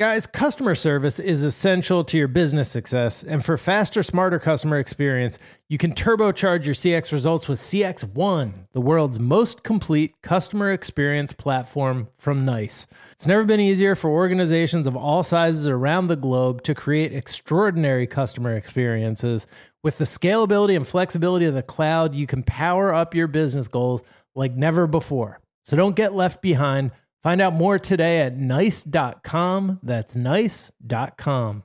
Guys, customer service is essential to your business success. And for faster, smarter customer experience, you can turbocharge your CX results with CX1, the world's most complete customer experience platform from NICE. It's never been easier for organizations of all sizes around the globe to create extraordinary customer experiences. With the scalability and flexibility of the cloud, you can power up your business goals like never before. So don't get left behind. Find out more today at nice.com. That's nice.com.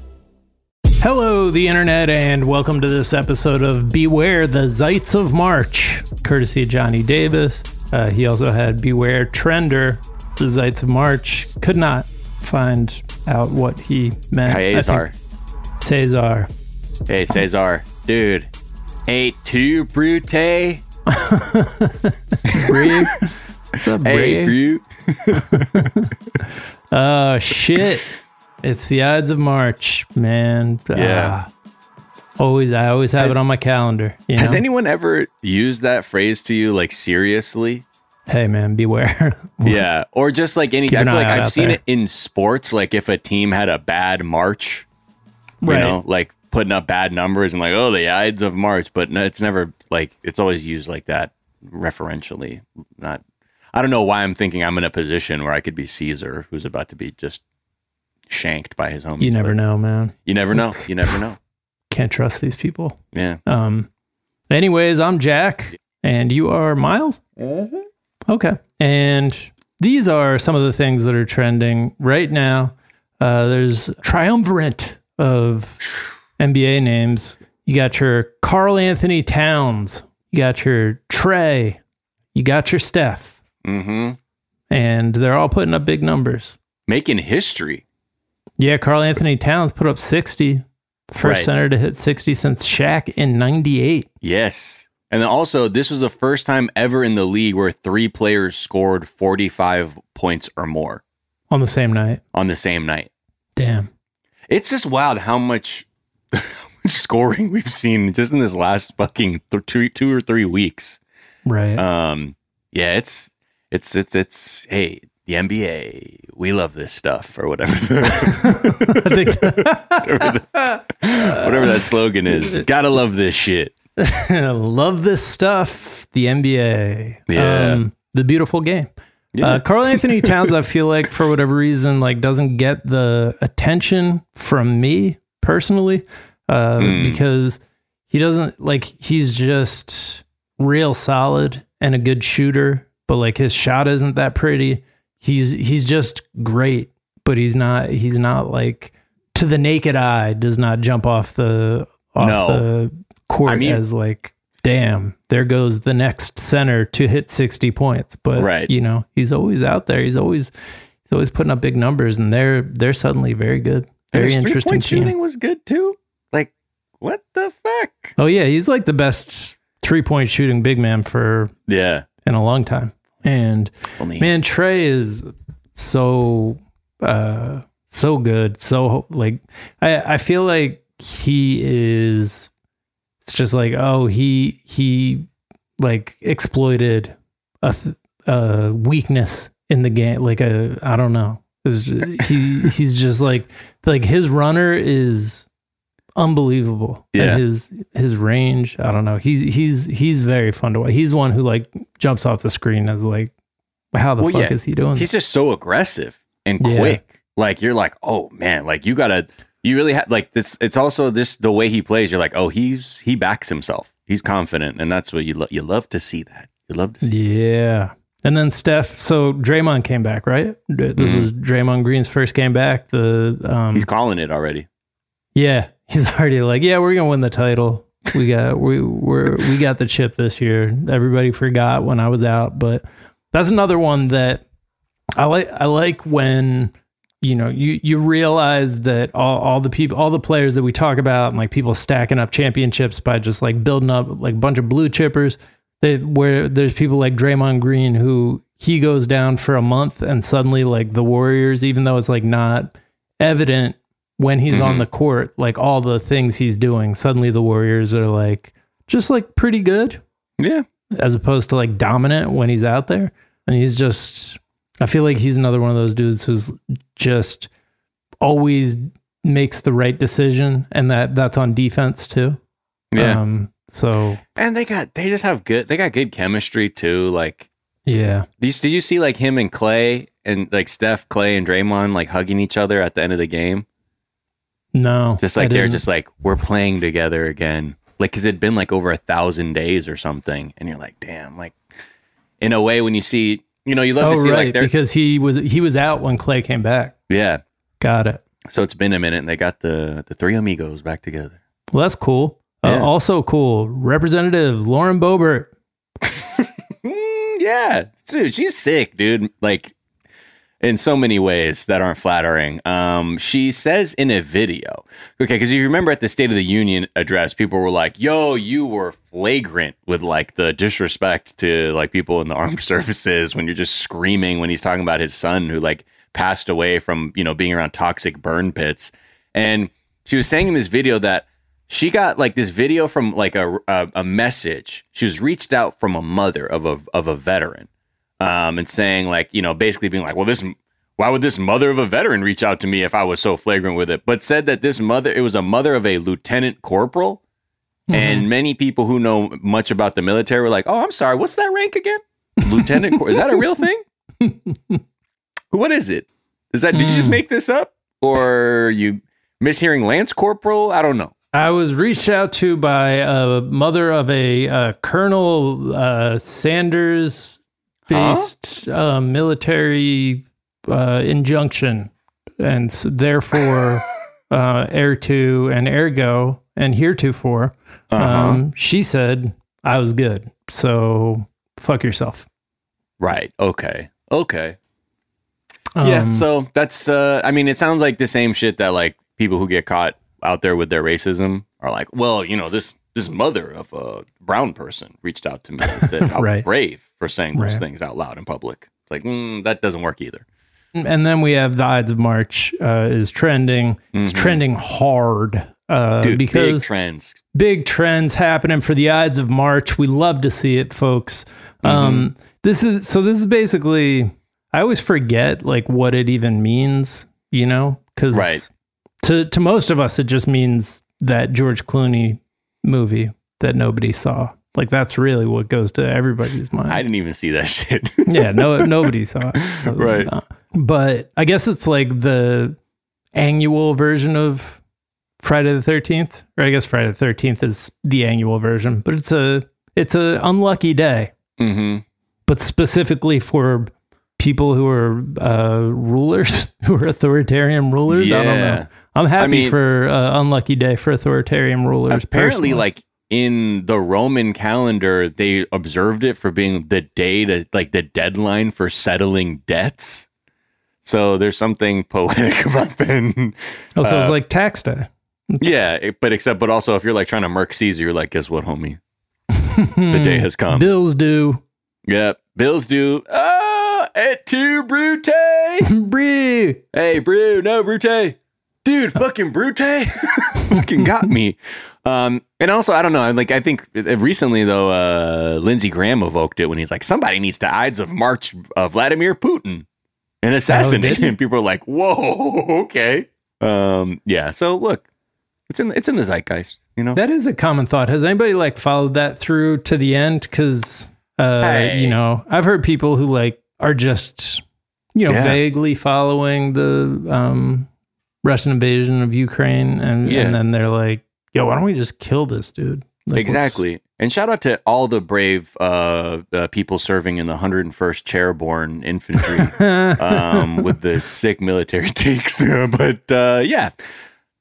Hello, the internet, and welcome to this episode of Beware the Zeits of March, courtesy of Johnny Davis. Uh, he also had Beware Trender, the Zeits of March. Could not find out what he meant. Caesar. Cesar. Hey, Cesar. Dude. Hey, two brute. Hey, Brie. What's up, Brie? brute. Oh, shit. It's the Ides of March, man. Yeah. Ah. always, I always have Has- it on my calendar. You Has know? anyone ever used that phrase to you, like seriously? hey, man, beware. yeah. Or just like any, I feel like I've seen there. it in sports, like if a team had a bad March, you Right. know, like putting up bad numbers and like, oh, the Ides of March. But no, it's never like, it's always used like that referentially. Not, I don't know why I'm thinking I'm in a position where I could be Caesar, who's about to be just shanked by his homies. you never know, man. You never know. You never know. Can't trust these people. Yeah. Um. Anyways, I'm Jack, and you are Miles. Mm-hmm. Okay. And these are some of the things that are trending right now. Uh, there's a triumvirate of NBA names. You got your Karl-Anthony Towns. You got your Trey. You got your Steph, Mm-hmm. and they're all putting up big numbers. Making history. Yeah, Karl-Anthony Towns put up 60. First Right. center to hit 60 since Shaq in 98. Yes. And then also, this was the first time ever in the league where three players scored 45 points or more on the same night. on the same night. Damn. It's just wild how much, how much scoring we've seen just in this last fucking th- two, two or three weeks. Right. Um, yeah, it's, it's, it's, it's, hey, the NBA, we love this stuff or whatever. Whatever, the- whatever that slogan is. Gotta love this shit. love this stuff. The NBA. Yeah. Um, the beautiful game. Yeah. Uh, Karl-Anthony Towns, I feel like for whatever reason, like doesn't get the attention from me personally, uh, Hmm. because he doesn't like he's just real solid and a good shooter, but like his shot isn't that pretty. He's he's just great, but he's not. He's not like to the naked eye does not jump off the off No. the court I mean- as like, damn, there goes the next center to hit sixty points. But Right. you know, he's always out there. He's always he's always putting up big numbers, and they're they're suddenly very good. Very interesting. three-point shooting was good too. Like, what the fuck? Oh yeah, he's like the best three point shooting big man for Yeah. in a long time. And man, Trey is so uh so good. So like I I feel like he is it's just like oh he he like exploited a th- a weakness in the game like a I don't know. It's ju- he he's just like like his runner is unbelievable. And Yeah. his his range, I don't know. He he's he's very fun to watch. He's one who like jumps off the screen as like how the Well, fuck yeah. is he doing? He's just so aggressive and Yeah. quick. Like you're like, oh man, like you gotta, you really have like this. It's also this the way he plays. You're like, oh, he's he backs himself. He's confident, and that's what you lo- you love to see that. You love to see. Yeah. And then Steph, so Draymond came back, right? This Mhm. was Draymond Green's first game back. The um He's calling it already. yeah, he's already like, yeah, we're gonna win the title. We got we we're we got the chip this year. Everybody forgot when I was out, but that's another one that I like. I like when you know you you realize that all all the people, all the players that we talk about, and like people stacking up championships by just like building up like a bunch of blue chippers. That where there's people like Draymond Green who he goes down for a month and suddenly like the Warriors, even though it's like not evident when he's on Mhm. the court, like all the things he's doing, suddenly the Warriors are like just like pretty good Yeah, as opposed to like dominant when he's out there. And he's just, I feel like he's another one of those dudes who's just always makes the right decision, and that that's on defense too. yeah. Um, so and they got they just have good. They got good chemistry too. Like, yeah, these, did you see like him and Clay and like Steph, Clay, and Draymond like hugging each other at the end of the game? No, Just I like they're didn't. just like we're playing together again. Like, cause it'd been like over a thousand days or something, and you're like, damn. Like, in a way, when you see, you know, you love oh to see right like they're because he was he was out when Clay came back. yeah. Got it. So it's been a minute, and they got the the three amigos back together. Well, that's cool. Yeah. Uh, also cool, Representative Lauren Boebert. Yeah, dude, she's sick, dude. Like in so many ways that aren't flattering. Um, she says in a video, okay, because you remember at the State of the Union address, people were like, "Yo, you were flagrant with like the disrespect to like people in the armed services when you're just screaming when he's talking about his son who like passed away from you know being around toxic burn pits." And she was saying in this video that she got like this video from like a, a a message. She was reached out from a mother of a of a veteran, um, and saying like you know basically being like, well, this why would this mother of a veteran reach out to me if I was so flagrant with it? But said that this mother it was a mother of a lieutenant corporal, and many people who know much about the military were like, oh, I'm sorry, what's that rank again? Lieutenant, cor- is that a real thing? what is it? Is that did you just make this up or you mishearing Lance Corporal? I don't know. I was reached out to by a mother of a uh, Colonel uh, Sanders based uh, military uh, injunction. And therefore, uh, heir to and ergo and heretofore, Uh-huh. um, she said I was good. So fuck yourself. Right. Okay. Okay. yeah. Um, So that's. uh I mean, it sounds like the same shit that like people who get caught out there with their racism are like, well, you know, this this mother of a brown person reached out to me and said was Right. brave for saying those Right. things out loud in public. It's like mm, that doesn't work either. and then we have the Ides of March uh, is trending. It's Mhm. trending hard uh, Dude, because big trends. big trends happening for the Ides of March. We love to see it, folks. Um, this is so. This is basically. I always forget like what it even means, you know, because Right. to to most of us it just means that George Clooney movie that nobody saw. Like that's really what goes to everybody's mind. I didn't even see that shit. yeah, no, nobody saw it. Right. But I guess it's like the annual version of Friday the Thirteenth, or I guess Friday the Thirteenth is the annual version. But it's a it's a unlucky day, hmm but specifically for people who are uh, rulers, who are authoritarian rulers. I don't know. I'm happy mean- for uh, unlucky day for authoritarian rulers. apparently personally. like in the roman calendar they observed it for being the day to like the deadline for settling debts so there's something poetic about then oh, so it's uh, like tax day. yeah it- but except but also if you're like trying to merc caesar you're like guess what homie the day has come Bills due. yep bills due ah et tu brute Brew. Hey, Brew, no, Brute. Dude, fucking Brute fucking got me. Um, and also, I don't know. Like, I think uh, recently, though, uh, Lindsey Graham evoked it when he's like, somebody needs to Ides of March of Vladimir Putin and assassinate he? him. People are like, whoa, okay. Um, yeah. So, look, it's in it's in the zeitgeist, you know? That is a common thought. Has anybody like followed that through to the end? Because uh, Hey. you know, I've heard people who like are just you know Yeah. vaguely following the um, Russian invasion of Ukraine, and Yeah. and then they're like, "Yo, why don't we just kill this dude?" Like, what's- exactly. And shout out to all the brave uh, uh, people serving in the 101st Chairborne Infantry. um, with the sick military takes. but uh, yeah,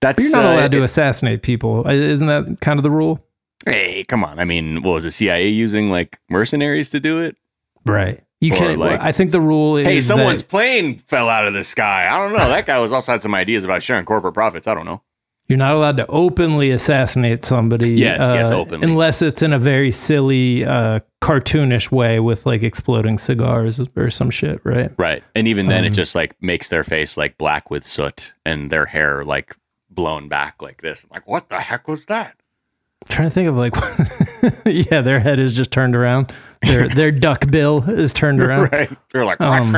that's But you're not uh, allowed to it- assassinate people. Isn't that kind of the rule? hey, come on. I mean, what was the CIA using like mercenaries to do it? Right. You can. like- I think the rule is Hey, someone's that plane fell out of the sky. I don't know. That guy was also had some ideas about sharing corporate profits. I don't know. You're not allowed to openly assassinate somebody. Yes, yes, uh, openly. unless it's in a very silly, uh, cartoonish way with like exploding cigars or some shit. Right. Right. And even then, it Um, just like makes their face like black with soot and their hair like blown back like this. Like, what the heck was that? trying to think of like, yeah, their head is just turned around. Their their duck bill is turned around. Right. They're like, Um,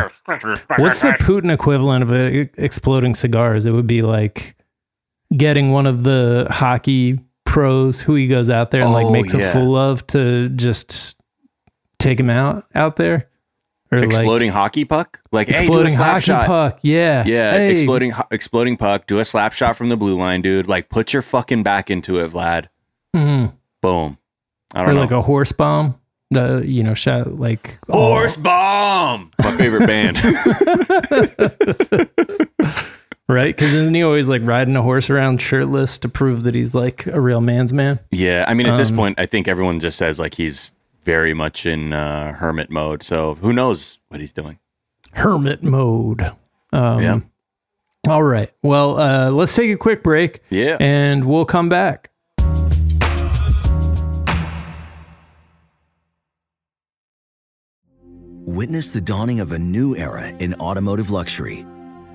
What's the Putin equivalent of a, exploding cigars? It would be like getting one of the hockey pros who he goes out there and like Oh, makes yeah. a fool of to just take him out out there, or exploding like hockey puck? Like, hey, exploding slap hockey shot. puck. Yeah, Yeah, Hey, exploding ho- exploding puck. Do a slap shot from the blue line, dude. Like, put your fucking back into it, Vlad. mhm. Boom. I Or don't know. like a horse bomb. The you know shot like oh, Horse bomb. My favorite band. right? Because isn't he always like riding a horse around shirtless to prove that he's like a real man's man? yeah, I mean, at this Um, point, I think everyone just says like he's very much in uh, hermit mode. So who knows what he's doing? hermit mode. Um, Yeah. All right. Well, uh, let's take a quick break. Yeah. And we'll come back. Witness the dawning of a new era in automotive luxury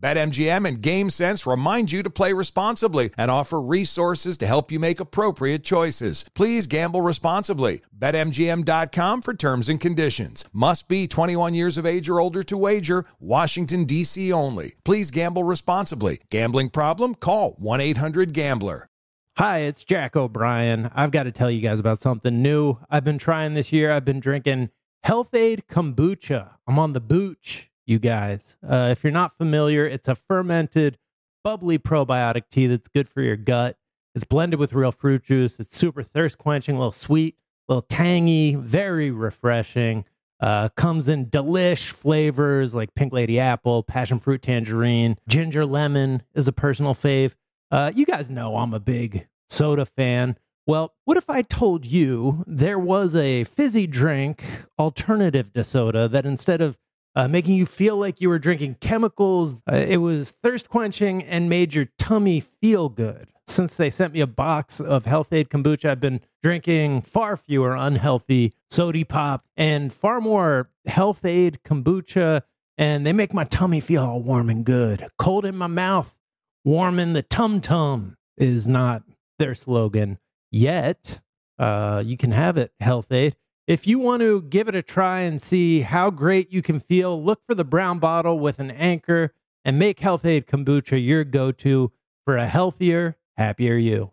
BetMGM and GameSense remind you to play responsibly and offer resources to help you make appropriate choices. Please gamble responsibly. BetMGM.com for terms and conditions. Must be 21 years of age or older to wager. Washington, D.C. only. Please gamble responsibly. Gambling problem? Call 1 800 Gambler. Hi, it's Jack O'Brien. I've got to tell you guys about something new I've been trying this year. I've been drinking Health-Ade Kombucha. I'm on the booch, you guys. Uh, if you're not familiar, it's a fermented, bubbly probiotic tea that's good for your gut. It's blended with real fruit juice. It's super thirst quenching, a little sweet, a little tangy, very refreshing. Uh, comes in delish flavors like pink lady apple, passion fruit tangerine, ginger lemon is a personal fave. Uh, you guys know I'm a big soda fan. Well, what if I told you there was a fizzy drink alternative to soda that instead of uh, making you feel like you were drinking chemicals, uh, it was thirst quenching and made your tummy feel good? Since they sent me a box of Health-Ade kombucha, I've been drinking far fewer unhealthy sody pop and far more Health-Ade kombucha, and they make my tummy feel all warm and good. Cold in my mouth, warm in the tum tum is not their slogan yet. Uh, you can have it, Health-Ade. If you want to give it a try and see how great you can feel, look for the brown bottle with an anchor and make Health-Ade kombucha your go to for a healthier, happier you.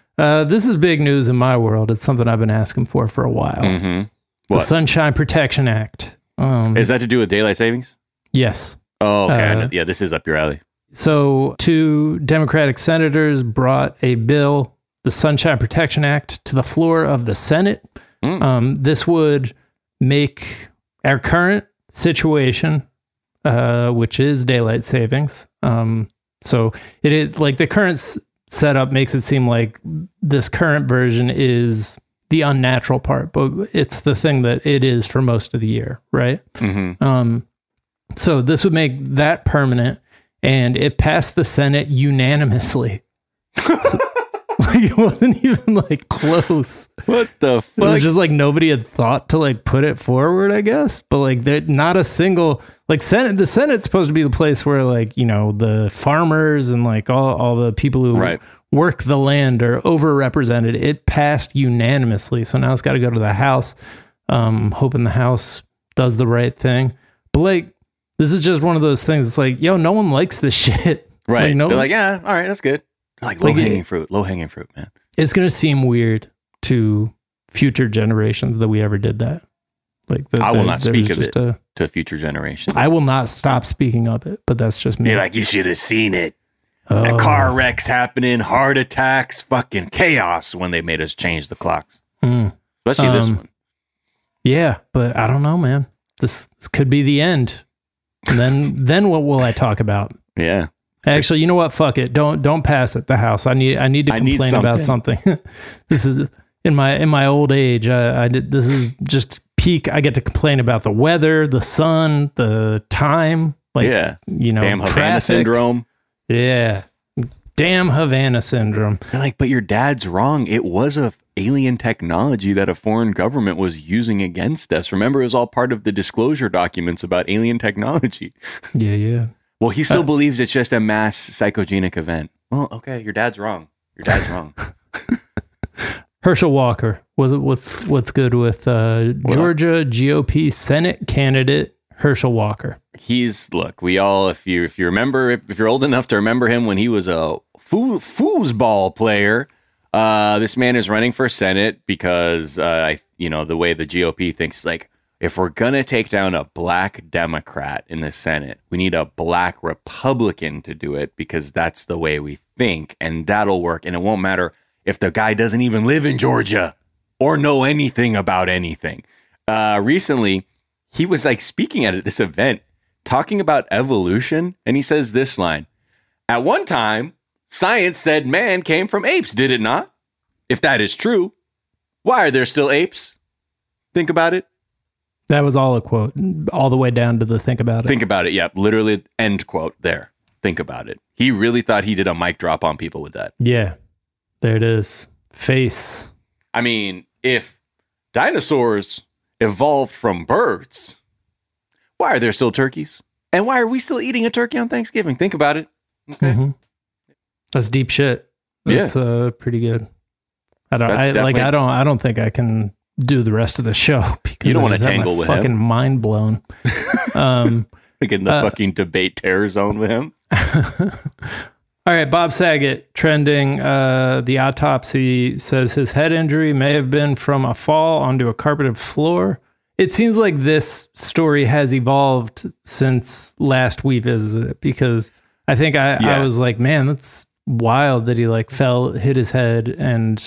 uh, this is big news in my world. It's something I've been asking for for a while. Mm-hmm. The Sunshine Protection Act. Um, Is that to do with daylight savings? yes. Oh, okay. Uh, yeah, this is up your alley. So, two Democratic senators brought a bill, the Sunshine Protection Act, to the floor of the Senate. Mm. Um, this would make our current situation, uh, which is daylight savings. Um, so, it is like the current setup makes it seem like this current version is the unnatural part, but it's the thing that it is for most of the year, right? Mm-hmm. Um, so this would make that permanent, and it passed the Senate unanimously. So- like it wasn't even like close. What the fuck? It was just like nobody had thought to like put it forward, I guess. But like there not a single like Senate the Senate's supposed to be the place where like, you know, the farmers and like all, all the people who Right. work the land are overrepresented. It passed unanimously. So now it's gotta go to the House. Um, hoping the House does the right thing. But like this is just one of those things. It's like, yo, no one likes this shit. right. Like, no, They're like, yeah, all right, that's good. Like low hanging fruit. Low hanging fruit, man. it's gonna seem weird to future generations that we ever did that. Like the, I will the- not speak of it. a- To future generations. I will not stop speaking of it, but that's just me. You're like, you should have seen it. Oh. Car wrecks happening, heart attacks, fucking chaos when they made us change the clocks. Mm. Especially this Um, one. Yeah, but I don't know, man. This, this could be the end. And then then what will I talk about? Yeah. Actually, you know what? Fuck it. Don't don't pass at the house. I need I need to I need complain about something. this is in my in my old age. I, I did, this is just peak. I get to complain about the weather, the sun, the time. Like yeah. you know, Damn Havana traffic. syndrome. Yeah, damn Havana syndrome. They're like, but your dad's wrong. It was a alien technology that a foreign government was using against us. Remember, it was all part of the disclosure documents about alien technology. Yeah, yeah. Well, he still Uh, believes it's just a mass psychogenic event. Well, okay, your dad's wrong. Your dad's wrong. Herschel Walker. What's what's good with uh, Well- Georgia GOP Senate candidate Herschel Walker? He's look. We all, if you if you remember, if, if you're old enough to remember him when he was a foo, foosball player, uh, this man is running for senate because uh, I, you know, the way the GOP thinks like if we're gonna take down a black Democrat in the Senate, we need a black Republican to do it because that's the way we think, and that'll work. And it won't matter if the guy doesn't even live in Georgia or know anything about anything. Uh, recently, he was like speaking at this event talking about evolution, and he says this line At one time, science said man came from apes, did it not? If that is true, why are there still apes? Think about it. That was all a quote, all the way down to the think about it. Think about it. Yep. Literally, end quote there. Think about it. He really thought he did a mic drop on people with that. yeah, there it is. Face. I mean, if dinosaurs evolved from birds, why are there still turkeys? And why are we still eating a turkey on Thanksgiving? Think about it. Okay. Mhm. That's deep shit. Yeah. That's uh, pretty good. I don't I, like. I don't. I don't think I can do the rest of the show because You don't just have tangle with fucking him. mind blown. um, Like in the Uh, fucking debate terror zone with him. All right, Bob Saget trending. Uh, the autopsy says his head injury may have been from a fall onto a carpeted floor. It seems like this story has evolved since last we visited it because I think I, I was like, man, that's wild that he like fell, hit his head, and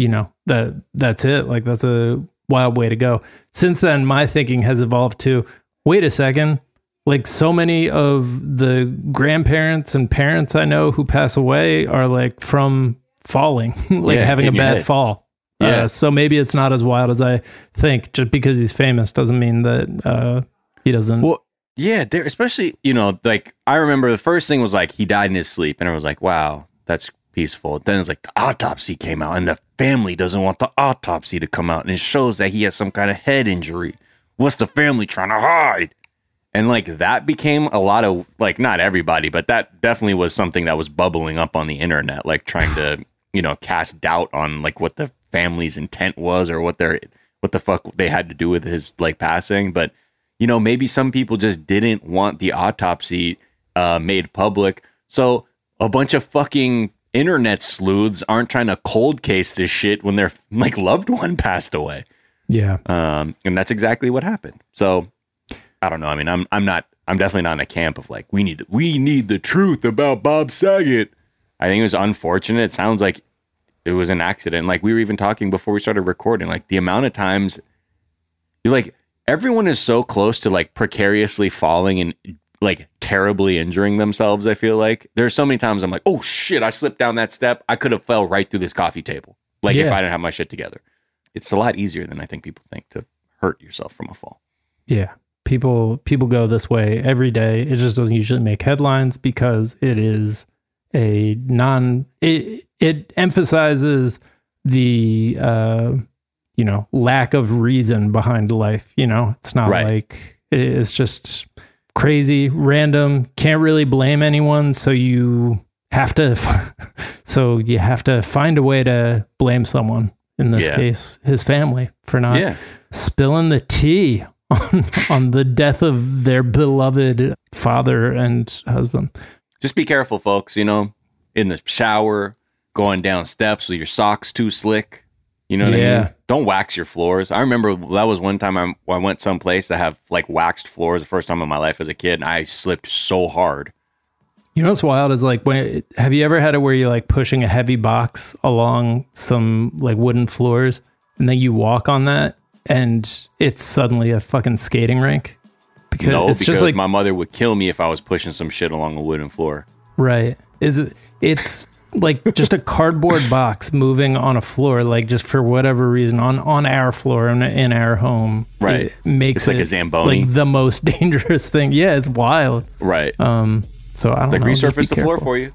you know that that's it. Like that's a wild way to go. Since then, my thinking has evolved to wait a second like so many of the grandparents and parents I know who pass away are like from falling, like Yeah, having a bad head. fall. Yeah. Uh, so maybe it's not as wild as I think. Just because he's famous doesn't mean that uh, he doesn't. Well, yeah, there, especially, you know, like I remember the first thing was like he died in his sleep, and I was like, wow, that's peaceful. Then it's like the autopsy came out, and the family doesn't want the autopsy to come out, and it shows that he has some kind of head injury. What's the family trying to hide? And like that became a lot of like not everybody, but that definitely was something that was bubbling up on the internet, like trying to you know cast doubt on like what the family's intent was or what their what the fuck they had to do with his like passing. But you know maybe some people just didn't want the autopsy uh, made public, so a bunch of fucking internet sleuths aren't trying to cold case this shit when their like loved one passed away. yeah. Um, and that's exactly what happened. So I don't know. I mean, I'm I'm not I'm definitely not in a camp of like we need we need the truth about Bob Saget. I think it was unfortunate. It sounds like it was an accident. Like we were even talking before we started recording, like the amount of times you're like everyone is so close to like precariously falling and like terribly injuring themselves. I feel like there's so many times I'm like, oh shit, I slipped down that step. I could have fell right through this coffee table. Like if I didn't have my shit together. It's a lot easier than I think people think to hurt yourself from a fall. Yeah. People people go this way every day. It just doesn't usually make headlines because it is a non it it emphasizes the uh you know lack of reason behind life, you know. It's not Right. like it's just crazy, random, can't really blame anyone, so you have to so you have to find a way to blame someone. In this Yeah. case, his family for not yeah. spilling the tea on, on the death of their beloved father and husband. Just be careful, folks. You know, in the shower, going down steps with your socks too slick. You know what I Yeah. mean? Don't wax your floors. I remember that was one time I, I went someplace that have like waxed floors the first time in my life as a kid, and I slipped so hard. You know what's wild is like when have you ever had it where you're like pushing a heavy box along some like wooden floors and then you walk on that and it's suddenly a fucking skating rink? Because no, it's because just like my mother would kill me if I was pushing some shit along a wooden floor. Right. Is it it's like just a cardboard box moving on a floor, like just for whatever reason on on our floor in, in our home. Right. It makes It's like a Zamboni. like the most dangerous thing. Yeah, it's wild. Right. Um. So I don't like know. resurface the floor for you.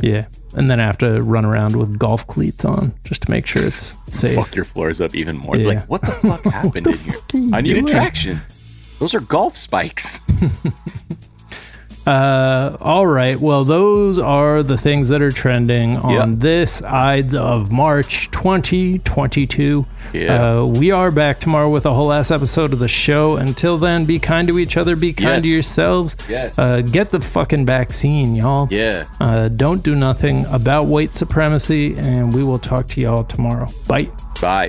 Yeah, and then I have to run around with golf cleats on just to make sure it's safe. Fuck your floors up even more. Yeah. Like, what the fuck happened in here? I need doing? traction. Those are golf spikes. Uh, all right. Well, those are the things that are trending on Yep. this Ides of March 2022. Yeah. Uh, we are back tomorrow with a whole ass episode of the show. Until then, be kind to each other, be kind Yes. to yourselves. Yes. Uh, get the fucking vaccine, y'all. Yeah. Uh, don't do nothing about white supremacy, and we will talk to y'all tomorrow. Bye. Bye.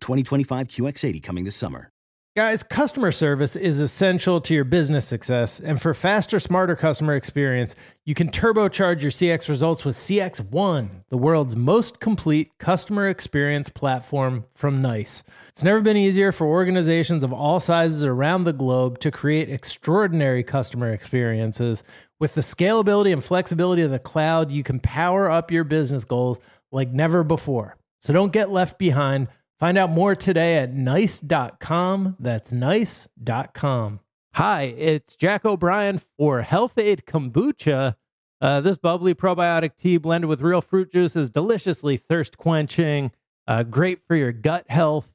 2025 QX80 coming this summer. Guys, customer service is essential to your business success. And for faster, smarter customer experience, you can turbocharge your CX results with CX1, the world's most complete customer experience platform from NICE. It's never been easier for organizations of all sizes around the globe to create extraordinary customer experiences. With the scalability and flexibility of the cloud, you can power up your business goals like never before. So don't get left behind. Find out more today at nice.com. That's nice.com. Hi, it's Jack O'Brien for Health-Ade Kombucha. Uh, this bubbly probiotic tea blended with real fruit juice is deliciously thirst quenching, uh, great for your gut health.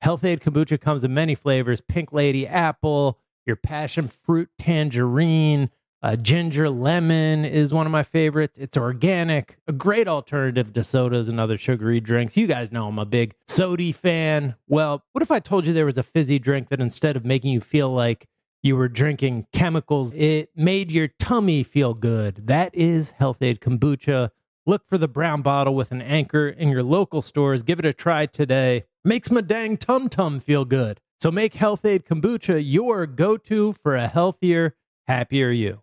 Health-Ade Kombucha comes in many flavors pink lady apple, your passion fruit tangerine, uh, ginger lemon is one of my favorites. It's organic, a great alternative to sodas and other sugary drinks. You guys know I'm a big sody fan. Well, what if I told you there was a fizzy drink that instead of making you feel like you were drinking chemicals, it made your tummy feel good? That is Health-Ade Kombucha. Look for the brown bottle with an anchor in your local stores. Give it a try today. Makes my dang tum tum feel good. So make Health-Ade Kombucha your go to for a healthier, happier you.